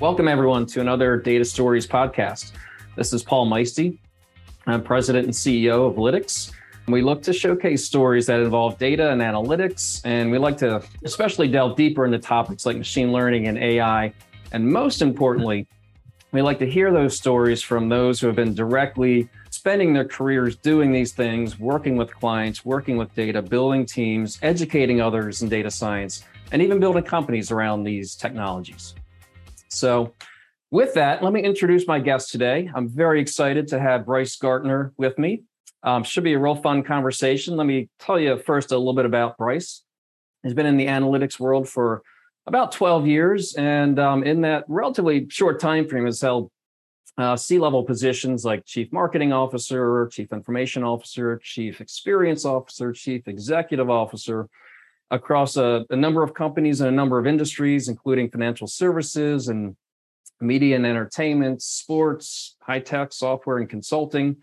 Welcome, everyone, to another Data Stories podcast. This is Paul Maiste. I'm president and CEO of Lityx. We look to showcase stories that involve data and analytics, and we like to especially delve deeper into topics like machine learning and AI. And most importantly, we like to hear those stories from those who have been directly spending their careers doing these things, working with clients, working with data, building teams, educating others in data science, and even building companies around these technologies. So, with that, let me introduce my guest today. I'm very excited to have Bryce Gartner with me. Um, should be a real fun conversation. Let me tell you first a little bit about Bryce. He's been in the analytics world for about 12 years, and um, in that relatively short time frame, has held uh, C-level positions like chief marketing officer, chief information officer, chief experience officer, chief executive officer, across a, a, number of companies and a number of industries, including financial services and media and entertainment, sports, high tech, software, and consulting.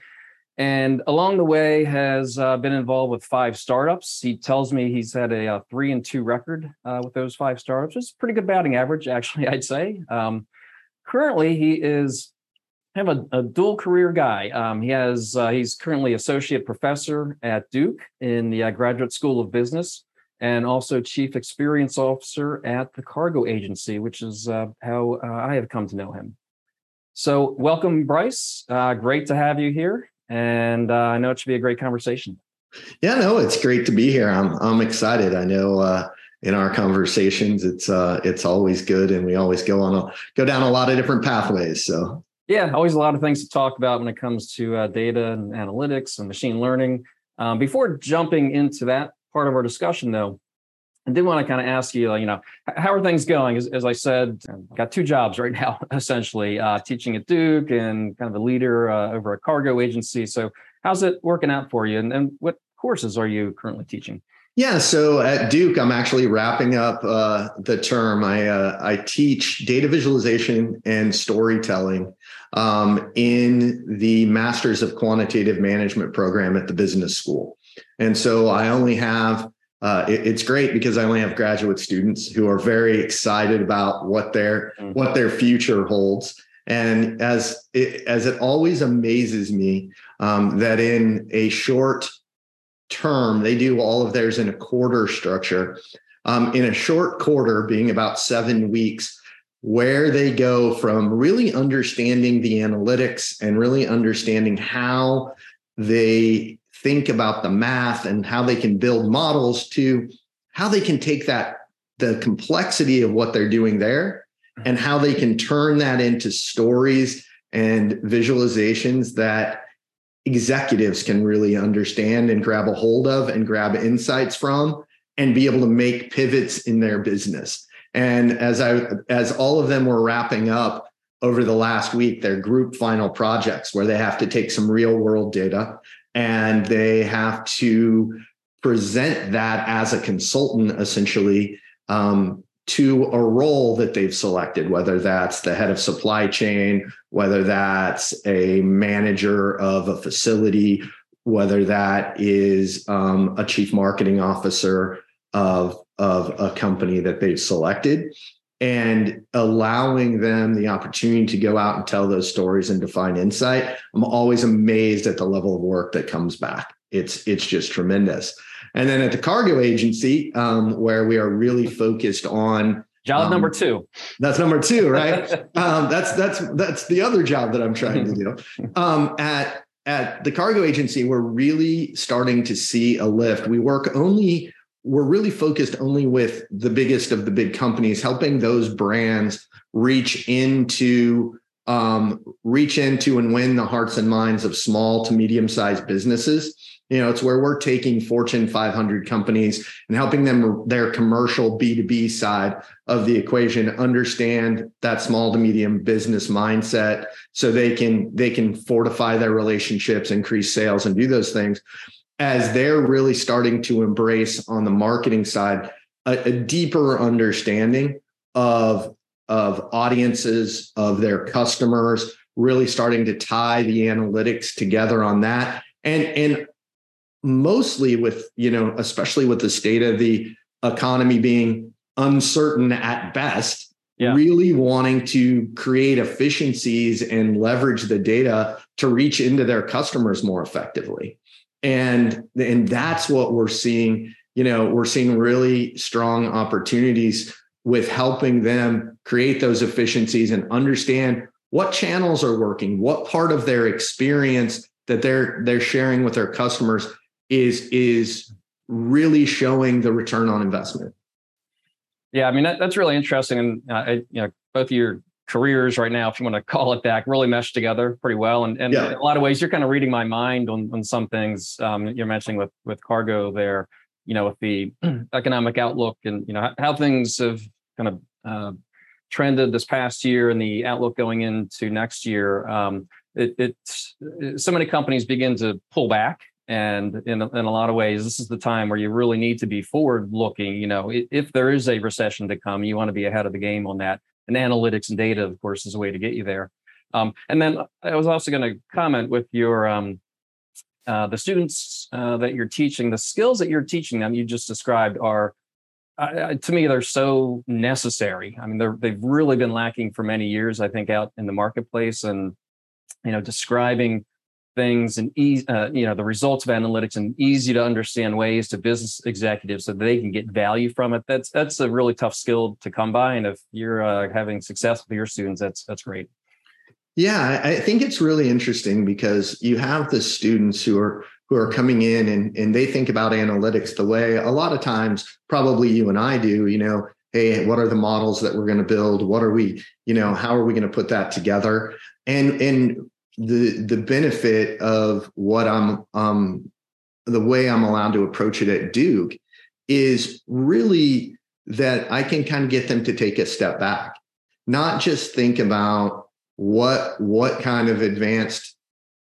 And along the way, has uh, been involved with five startups. He tells me he's had a, a three and two record uh, with those five startups. It's a pretty good batting average, actually. I'd say. Um, currently, he is kind of a, a dual career guy. Um, he has uh, he's currently associate professor at Duke in the uh, Graduate School of Business and also chief experience officer at the cargo agency, which is uh, how uh, I have come to know him. So, welcome, Bryce. Uh, great to have you here, and uh, I know it should be a great conversation. Yeah, no, it's great to be here. I'm I'm excited. I know uh, in our conversations, it's uh, it's always good, and we always go on a go down a lot of different pathways. So. Yeah, always a lot of things to talk about when it comes to data and analytics and machine learning. Um, before jumping into that part of our discussion, though, I did want to kind of ask you, you know, how are things going? As, as I said, I've got two jobs right now, essentially, uh, teaching at Duke and kind of a leader uh, over a cargo agency. So, how's it working out for you? And, and what courses are you currently teaching? Yeah, so at Duke, I'm actually wrapping up uh, the term. I uh, I teach data visualization and storytelling um, in the Masters of Quantitative Management program at the Business School. And so I only have uh, it, it's great because I only have graduate students who are very excited about what their mm-hmm. what their future holds. And as it, as it always amazes me um, that in a short term they do all of theirs in a quarter structure. Um, in a short quarter, being about seven weeks, where they go from really understanding the analytics and really understanding how they think about the math and how they can build models to how they can take that the complexity of what they're doing there and how they can turn that into stories and visualizations that executives can really understand and grab a hold of and grab insights from and be able to make pivots in their business. And as i as all of them were wrapping up over the last week their group final projects where they have to take some real world data and they have to present that as a consultant essentially um, to a role that they've selected, whether that's the head of supply chain, whether that's a manager of a facility, whether that is um, a chief marketing officer of, of a company that they've selected and allowing them the opportunity to go out and tell those stories and define insight i'm always amazed at the level of work that comes back. It's it's just tremendous. And then at the cargo agency um, where we are really focused on job um, number two. that's number two right? Um, that's that's that's the other job that i'm trying to do. Um, at at the cargo agency we're really starting to see a lift. We work only we're really focused only with the biggest of the big companies, helping those brands reach into um, reach into and win the hearts and minds of small to medium sized businesses. You know, it's where we're taking Fortune 500 companies and helping them their commercial B2B side of the equation understand that small to medium business mindset so they can they can fortify their relationships, increase sales and do those things as they're really starting to embrace on the marketing side a, a deeper understanding of of audiences of their customers really starting to tie the analytics together on that and and mostly with you know especially with the state of the economy being uncertain at best yeah. really wanting to create efficiencies and leverage the data to reach into their customers more effectively. And, and that's what we're seeing. You know, we're seeing really strong opportunities with helping them create those efficiencies and understand what channels are working, what part of their experience that they're they're sharing with their customers is is really showing the return on investment. Yeah, I mean that, that's really interesting, and uh, I, you know both of your careers right now, if you want to call it that, really mesh together pretty well. And, and yeah. in a lot of ways, you're kind of reading my mind on on some things um, you're mentioning with with cargo there. You know, with the economic outlook and you know how, how things have kind of uh, trended this past year and the outlook going into next year. Um, it, it's so many companies begin to pull back and in, in a lot of ways this is the time where you really need to be forward looking you know if there is a recession to come you want to be ahead of the game on that and analytics and data of course is a way to get you there. Um, and then i was also going to comment with your um, uh, the students uh, that you're teaching the skills that you're teaching them you just described are uh, to me they're so necessary. I mean they're, they've really been lacking for many years i think out in the marketplace and you know describing things and easy, uh, you know, the results of analytics and easy to understand ways to business executives so they can get value from it. That's that's a really tough skill to come by. And if you're uh, having success with your students, that's that's great. Yeah, I think it's really interesting because you have the students who are who are coming in and and they think about analytics the way a lot of times probably you and I do. You know, hey, what are the models that we're going to build? What are we? You know, how are we going to put that together? And and the the benefit of what I'm um the way I'm allowed to approach it at Duke is really that I can kind of get them to take a step back, not just think about what what kind of advanced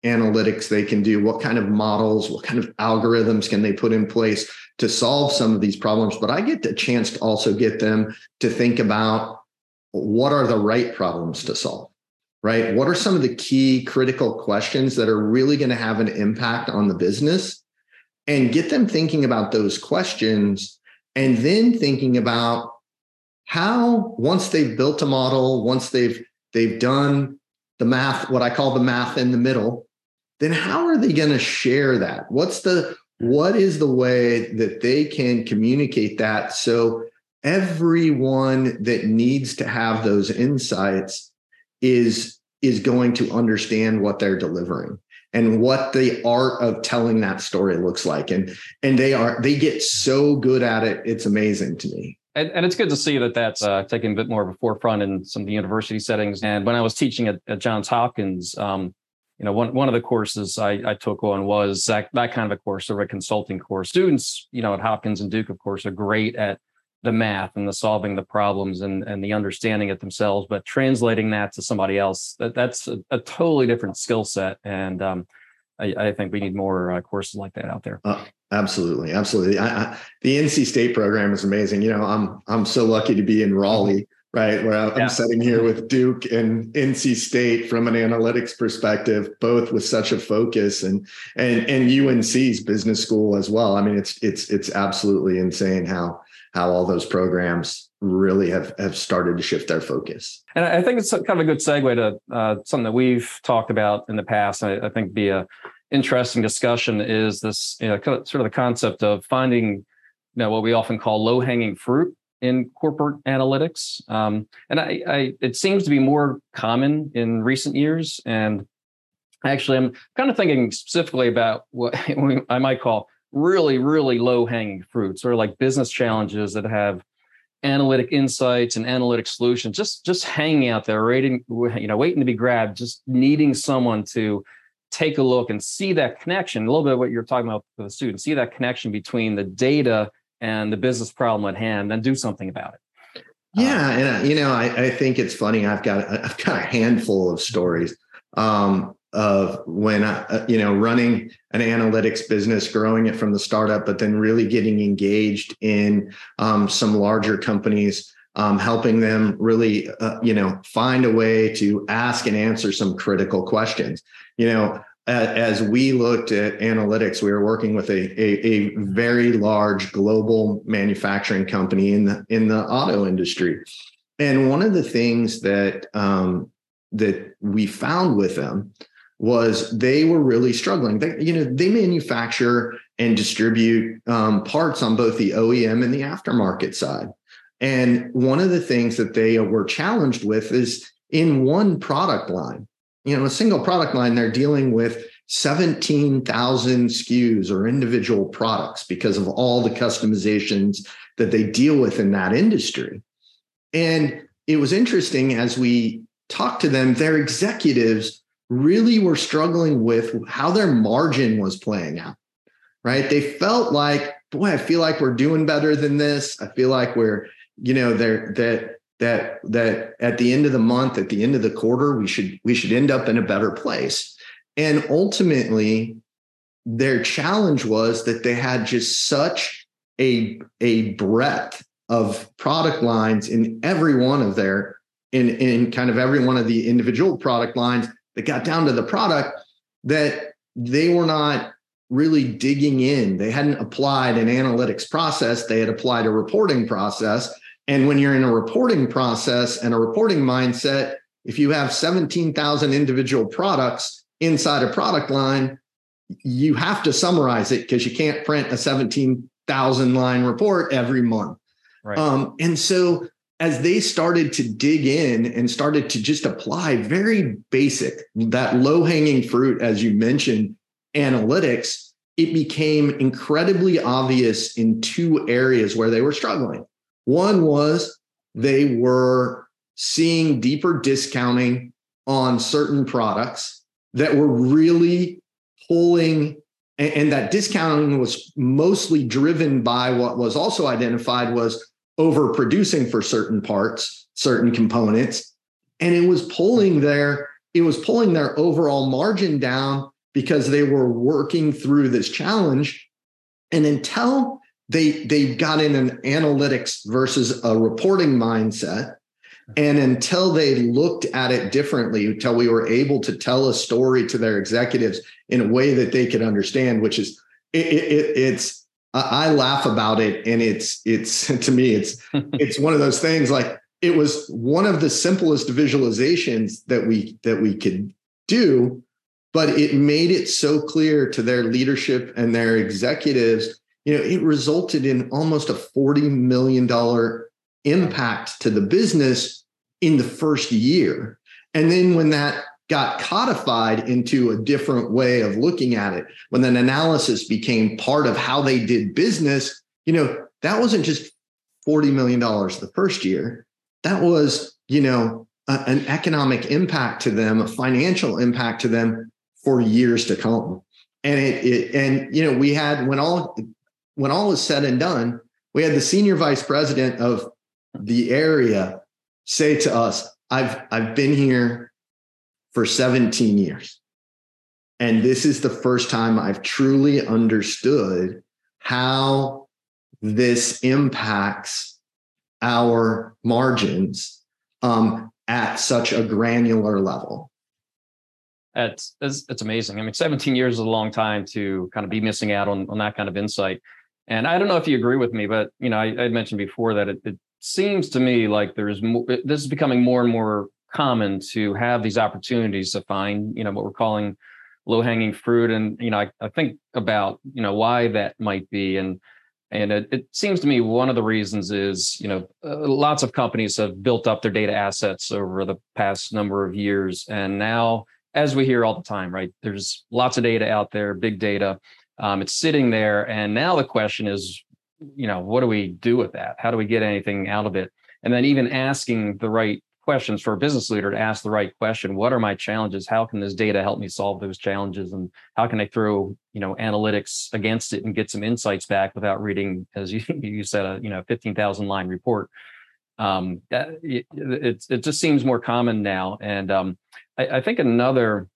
analytics they can do, what kind of models, what kind of algorithms can they put in place to solve some of these problems, but I get the chance to also get them to think about what are the right problems to solve right? What are some of the key critical questions that are really going to have an impact on the business? And get them thinking about those questions and then thinking about how once they've built a model, once they've they've done the math, what I call the math in the middle, then how are they going to share that? What's the what is the way that they can communicate that so everyone that needs to have those insights is is going to understand what they're delivering and what the art of telling that story looks like. And and they are they get so good at it it's amazing to me. And, and it's good to see that that's uh, taking a bit more of a forefront in some of the university settings. And when i was teaching at, at johns hopkins um, you know one, one of the courses I, I took on was that, that kind of a course or a consulting course. Students you know at hopkins and duke of course are great at the math and the solving the problems and, and the understanding it themselves, but translating that to somebody else, that, that's a, a totally different skill set. And um, I, I, think we need more uh, courses like that out there. Uh, absolutely. Absolutely. I, I, the NC state program is amazing. You know, I'm, I'm so lucky to be in Raleigh, right? Where I'm yeah. sitting here with Duke and NC state from an analytics perspective, both with such a focus and, and, and UNC's business school as well. I mean, it's, it's, it's absolutely insane how, how all those programs really have have started to shift their focus. And I think it's kind of a good segue to uh, something that we've talked about in the past. I, I think be a interesting discussion is this you know, sort of the concept of finding you know what we often call low hanging fruit in corporate analytics. Um, and I, I, it seems to be more common in recent years. And actually, I'm kind of thinking specifically about what I might call really, really low hanging fruit, sort of like business challenges that have analytic insights and analytic solutions, just just hanging out there, waiting, you know, waiting to be grabbed, just needing someone to take a look and see that connection. A little bit of what you're talking about with the students, see that connection between the data and the business problem at hand, and do something about it. Yeah, um, and uh, you know, I, I think it's funny. I've got I've got a handful of stories. Um, of when I, uh, you know running an analytics business growing it from the startup but then really getting engaged in um, some larger companies um, helping them really uh, you know find a way to ask and answer some critical questions. You know as we looked at analytics we were working with a, a, a very large global manufacturing company in the in the auto industry. And one of the things that um, that we found with them was they were really struggling. They, you know, they manufacture and distribute um, parts on both the OEM and the aftermarket side. And one of the things that they were challenged with is in one product line, you know, a single product line, they're dealing with 17,000 SKUs or individual products because of all the customizations that they deal with in that industry. And it was interesting as we talked to them, their executives really were struggling with how their margin was playing out, right? They felt like, boy, I feel like we're doing better than this. I feel like we're, you know, they're that that that at the end of the month, at the end of the quarter, we should we should end up in a better place. And ultimately, their challenge was that they had just such a a breadth of product lines in every one of their in in kind of every one of the individual product lines that got down to the product that they were not really digging in. They hadn't applied an analytics process, they had applied a reporting process. And when you're in a reporting process and a reporting mindset, if you have 17,000 individual products inside a product line, you have to summarize it because you can't print a 17,000 line report every month. Right. Um, and so as they started to dig in and started to just apply very basic, that low hanging fruit, as you mentioned, analytics, it became incredibly obvious in two areas where they were struggling. One was they were seeing deeper discounting on certain products that were really pulling and, that discounting was mostly driven by what was also identified was overproducing for certain parts, certain components, and it was pulling their it was pulling their overall margin down because they were working through this challenge. And until they they got in an analytics versus a reporting mindset, and until they looked at it differently, until we were able to tell a story to their executives in a way that they could understand, which is it, it, it's I laugh about it, and it's it's to me it's it's one of those things like it was one of the simplest visualizations that we that we could do, but it made it so clear to their leadership and their executives. You know, it resulted in almost a forty million dollar impact to the business in the first year, and then when that got codified into a different way of looking at it. When an analysis became part of how they did business, you know, that wasn't just $40 million the first year. That was, you know, a, an economic impact to them, a financial impact to them for years to come. And it, it and you know, we had when all when all was said and done, we had the senior vice president of the area say to us, I've I've been here for 17 years. And this is the first time I've truly understood how this impacts our margins um, at such a granular level. It's, it's, amazing. I mean, 17 years is a long time to kind of be missing out on, on that kind of insight. And I don't know if you agree with me, but you know, I, I mentioned before that it, it seems to me like there's more, this is becoming more and more common to have these opportunities to find, you know, what we're calling low hanging fruit. And, you know, I, I think about, you know, why that might be. And, and it, it, seems to me one of the reasons is, you know, uh, lots of companies have built up their data assets over the past number of years. And now, as we hear all the time, right, there's lots of data out there, big data. Um, it's sitting there. And now the question is, you know, what do we do with that? How do we get anything out of it? And then even asking the right questions for a business leader to ask the right question. What are my challenges? How can this data help me solve those challenges? And how can i throw you know analytics against it and get some insights back without reading as you, you said a you know 15000 line report? Um that, it, it, it just seems more common now. And um i, I think another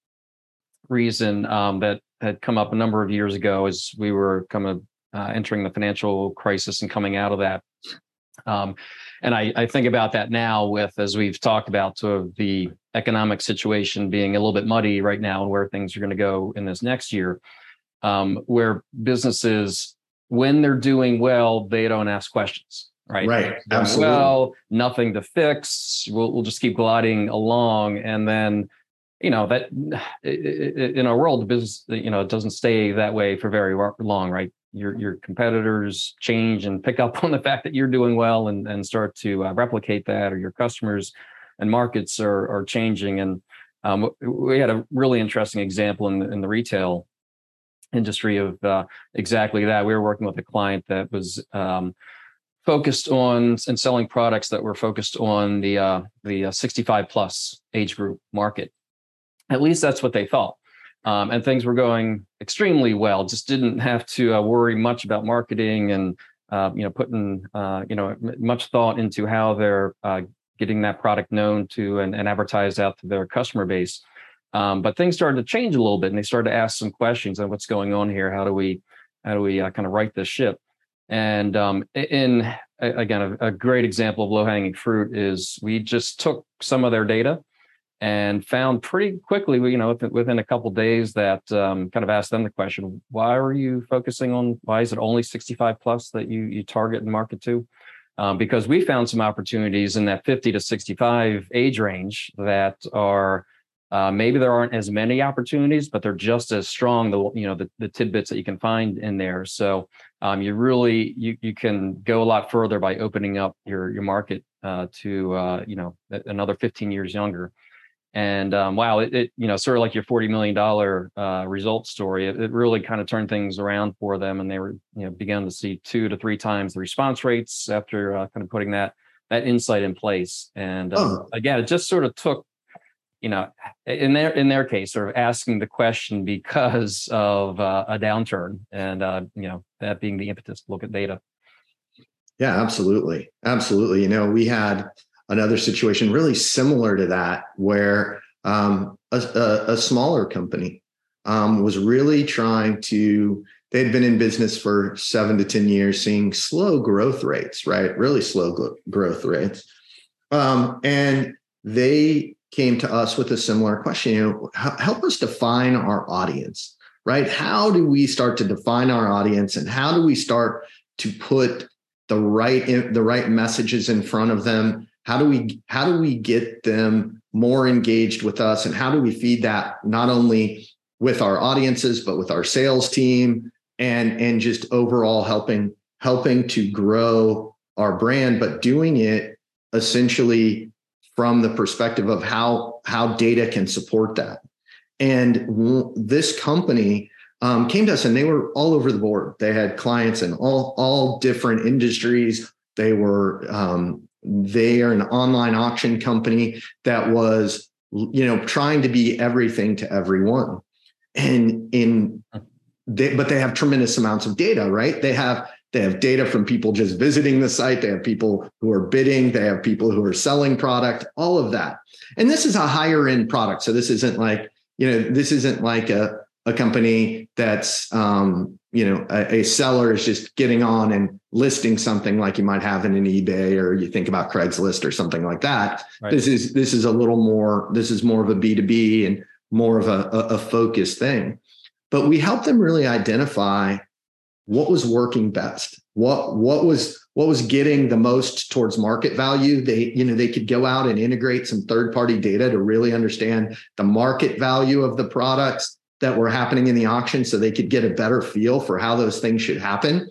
reason um that had come up a number of years ago as we were kind of uh, entering the financial crisis and coming out of that um, and I, I, think about that now with, as we've talked about, sort of the economic situation being a little bit muddy right now and where things are going to go in this next year, um, where businesses, when they're doing well, they don't ask questions. right? Right. Absolutely. Well, nothing to fix. We'll, we'll just keep gliding along. And then, you know, that in a world, business, you know, it doesn't stay that way for very long, right? Your, your competitors change and pick up on the fact that you're doing well and, and start to uh, replicate that, or your customers and markets are, are changing. And um, we had a really interesting example in the, in the retail industry of uh, exactly that. We were working with a client that was um, focused on and selling products that were focused on the uh, the uh, 65 plus age group market. At least that's what they thought. Um, and things were going extremely well. Just didn't have to uh, worry much about marketing and uh, you know putting uh, you know much thought into how they're uh, getting that product known to and, and advertised out to their customer base. Um, but things started to change a little bit, and they started to ask some questions on what's going on here. How do we how do we uh, kind of right this ship? And um, in again, a, a great example of low hanging fruit is we just took some of their data and found pretty quickly, you know, within a couple days that um, kind of asked them the question: Why are you focusing on? Why is it only 65 plus that you you target and market to? Um, because we found some opportunities in that 50 to 65 age range that are uh, maybe there aren't as many opportunities, but they're just as strong. The you know the, the tidbits that you can find in there. So um, you really you you can go a lot further by opening up your your market uh, to uh, you know another 15 years younger. And um, wow, it, it, you know sort of like your 40 million dollar uh, result story. It, it, really kind of turned things around for them, and they were you know began to see two to three times the response rates after uh, kind of putting that that insight in place. And um, oh. again, it just sort of took you know, in their in their case, sort of asking the question because of uh, a downturn, and uh, you know that being the impetus to look at data. Yeah, absolutely, absolutely. You know, we had another situation really similar to that where um, a, a, a, smaller company um, was really trying to. They had been in business for seven to ten years, seeing slow growth rates, right? Really slow growth rates, um, and they came to us with a similar question you know help us define our audience right how do we start to define our audience and how do we start to put the right the right messages in front of them how do we how do we get them more engaged with us and how do we feed that not only with our audiences but with our sales team and and just overall helping helping to grow our brand but doing it essentially from the perspective of how how data can support that. And w- this company um, came to us, and they were all over the board. They had clients in all all different industries. They were um, they are an online auction company that was you know trying to be everything to everyone, and in they, but they have tremendous amounts of data, right? They have they have data from people just visiting the site. They have people who are bidding. They have people who are selling product, all of that. And this is a higher end product. So this isn't like, you know, this isn't like a, a company that's, um, you know, a, a seller is just getting on and listing something like you might have in an eBay or you think about Craigslist or something like that. Right. This is, this is a little more, this is more of a B2B and more of a, a, a focused thing. But we help them really identify what was working best what what was what was getting the most towards market value they you know they could go out and integrate some third party data to really understand the market value of the products that were happening in the auction so they could get a better feel for how those things should happen.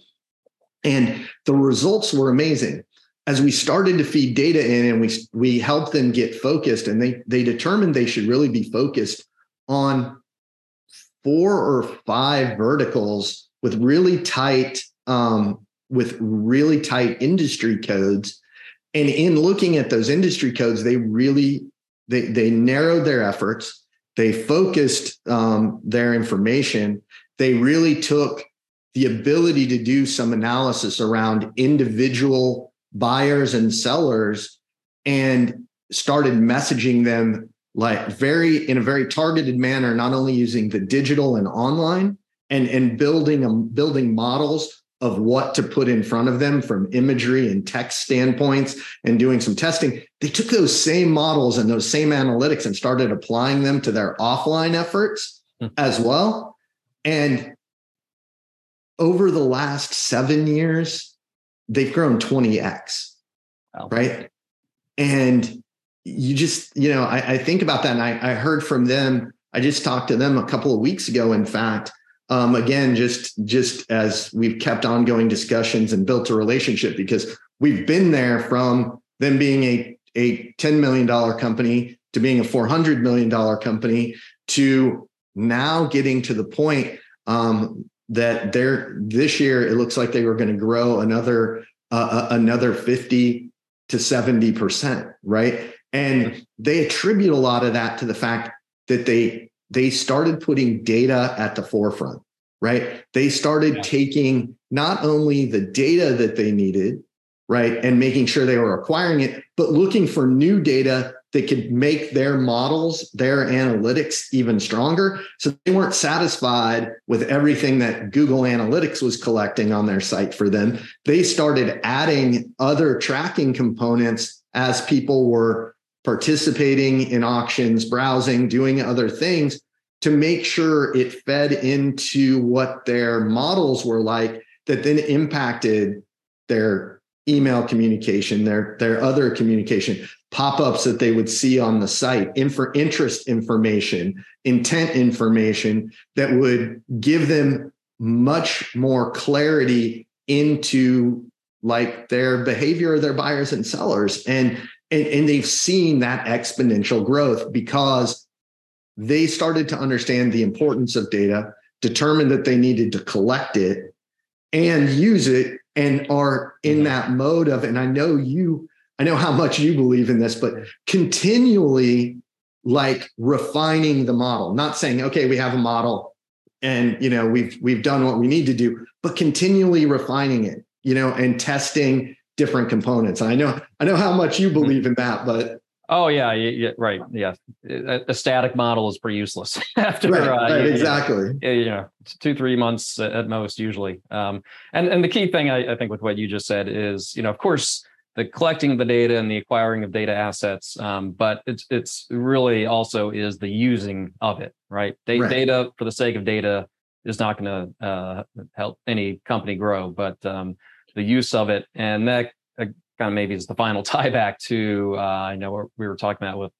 And the results were amazing. As we started to feed data in and we we helped them get focused and they they determined they should really be focused on four or five verticals with really tight um, with really tight industry codes. And in looking at those industry codes they really they they narrowed their efforts they focused um, their information. They really took the ability to do some analysis around individual buyers and sellers and started messaging them like very in a very targeted manner not only using the digital and online and and building um, building models of what to put in front of them from imagery and text standpoints and doing some testing they took those same models and those same analytics and started applying them to their offline efforts mm-hmm. as well and over the last 7 years they've grown 20x, right? And you just, you know, I, I think about that and I, I, heard from them. I just talked to them a couple of weeks ago, in fact. Um, again, just just as we've kept ongoing discussions and built a relationship because we've been there from them being a, a $10 million company to being a $400 million company to now getting to the point um, that they're this year it looks like they were going to grow another uh, another 50 to 70 percent right? And they attribute a lot of that to the fact that they they started putting data at the forefront right they started yeah. taking not only the data that they needed right and making sure they were acquiring it but looking for new data that could make their models, their analytics even stronger. So they weren't satisfied with everything that Google Analytics was collecting on their site for them. They started adding other tracking components as people were participating in auctions, browsing, doing other things to make sure it fed into what their models were like that then impacted their email communication, their their other communication, pop-ups that they would see on the site, interest information, intent information that would give them much more clarity into like their behavior of their buyers and sellers. And, and and they've seen that exponential growth because they started to understand the importance of data determined that they needed to collect it and use it and are in mm-hmm. that mode of and i know you i know how much you believe in this but continually like refining the model not saying okay we have a model and you know we've we've done what we need to do but continually refining it you know and testing different components and i know i know how much you mm-hmm. believe in that but Oh yeah, yeah, right. Yeah, a, static model is pretty useless after right, uh, right, you, exactly. You know, two three months at most usually. Um, and and the key thing I, I, think with what you just said is, you know, of course, the collecting of the data and the acquiring of data assets, um, but it's it's really also is the using of it. Right, right. data for the sake of data is not going to uh, help any company grow, but um, the use of it and that kind of maybe is the final tie back to uh, I know what we were talking about with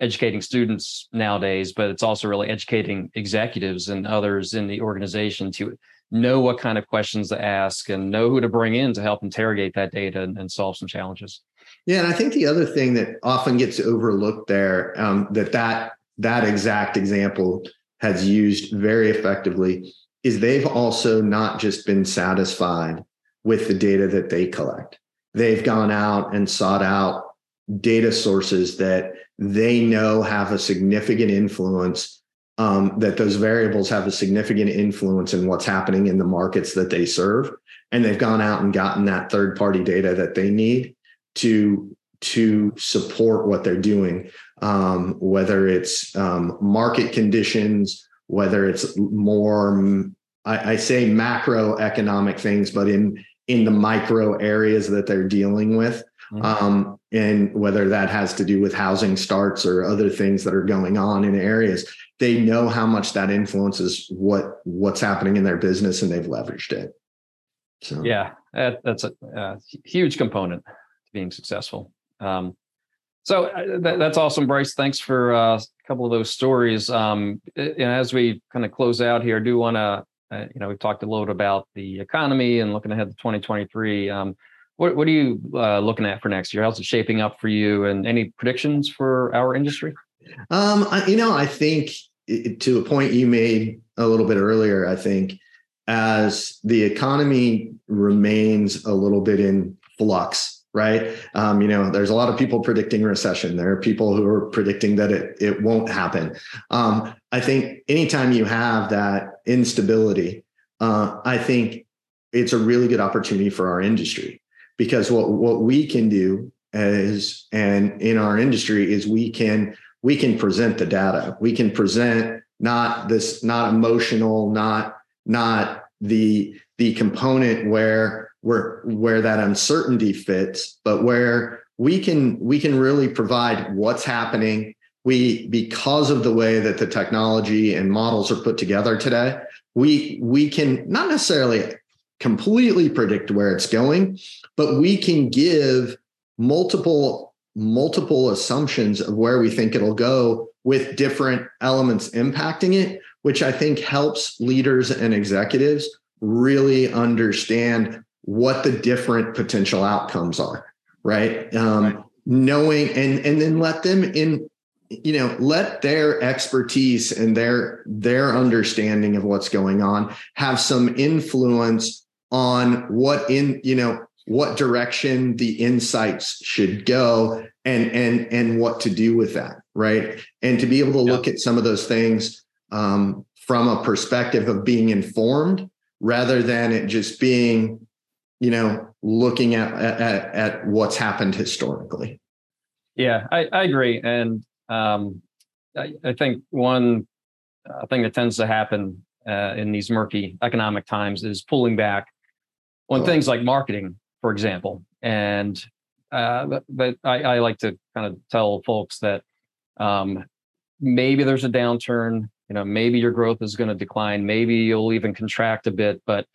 educating students nowadays, but it's also really educating executives and others in the organization to know what kind of questions to ask and know who to bring in to help interrogate that data and, and solve some challenges. Yeah, and I think the other thing that often gets overlooked there um, that that that exact example has used very effectively is they've also not just been satisfied with the data that they collect. They've gone out and sought out data sources that they know have a significant influence um, that those variables have a significant influence in what's happening in the markets that they serve. And they've gone out and gotten that third party data that they need to to support what they're doing um, whether it's um, market conditions whether it's more I, I say macroeconomic things but in in the micro areas that they're dealing with. Mm-hmm. Um, and whether that has to do with housing starts or other things that are going on in areas, they know how much that influences what what's happening in their business, and they've leveraged it. So yeah, that, that's a, a, huge component to being successful. Um, so uh, that, that's awesome, Bryce. Thanks for uh, a couple of those stories. Um, and as we kind of close out here, I do want to uh, you know, we've talked a little bit about the economy and looking ahead to 2023. Um, what, what are you uh, looking at for next year? How's it shaping up for you? And any predictions for our industry? Um, I, you know, I think it, to a point you made a little bit earlier, I think as the economy remains a little bit in flux, right? Um, you know, there's a lot of people predicting recession. There are people who are predicting that it it won't happen. Um, I think anytime you have that instability, uh, I think it's a really good opportunity for our industry because what what we can do is and in our industry is we can we can present the data. We can present not this not emotional, not not the the component where where where that uncertainty fits, but where we can we can really provide what's happening. We because of the way that the technology and models are put together today, we we can not necessarily completely predict where it's going, but we can give multiple multiple assumptions of where we think it'll go with different elements impacting it, which I think helps leaders and executives really understand what the different potential outcomes are, right? Um, right. Knowing and and then let them in, you know, let their expertise and their their understanding of what's going on have some influence on what in you know what direction the insights should go and and and what to do with that right and to be able to look at some of those things um, from a perspective of being informed rather than it just being you know looking at at, at what's happened historically. Yeah i, I agree. And um, I, I, think one uh, thing that tends to happen uh, in these murky economic times is pulling back on oh. things like marketing for example. And uh, but, but I, I, like to kind of tell folks that um, maybe there's a downturn you know maybe your growth is going to decline maybe you'll even contract a bit but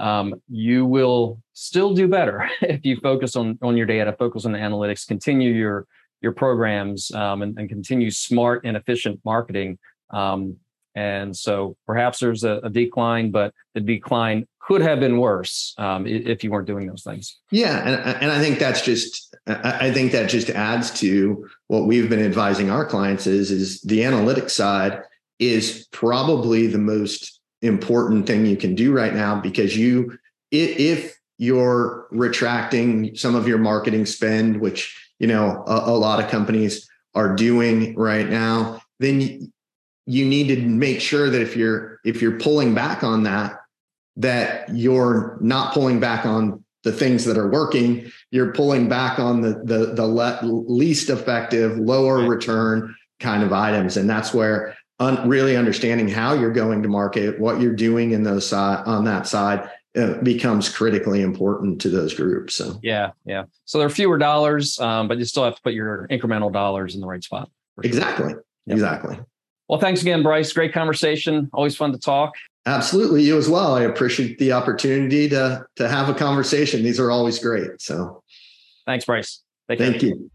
um, you will still do better if you focus on on your data focus on the analytics continue your your programs um, and, and, continue smart and efficient marketing. Um, and so perhaps there's a, a, decline but the decline could have been worse um, if you weren't doing those things. Yeah and, and i think that's just i think that just adds to what we've been advising our clients is is the analytics side is probably the most important thing you can do right now because you if you're retracting some of your marketing spend which you know a, a lot of companies are doing right now then you need to make sure that if you're if you're pulling back on that that you're not pulling back on the things that are working. You're pulling back on the the the le- least effective lower return kind of items. And that's where un- really understanding how you're going to market, what you're doing in those side on that side uh, becomes critically important to those groups. So yeah, yeah. So there are fewer dollars, um, but you still have to put your incremental dollars in the right spot. Sure. Exactly. Yep. Exactly. Well, thanks again, Bryce. Great conversation. Always fun to talk. Absolutely, you as well. I appreciate the opportunity to to have a conversation. These are always great. So, thanks, Bryce. Thank you.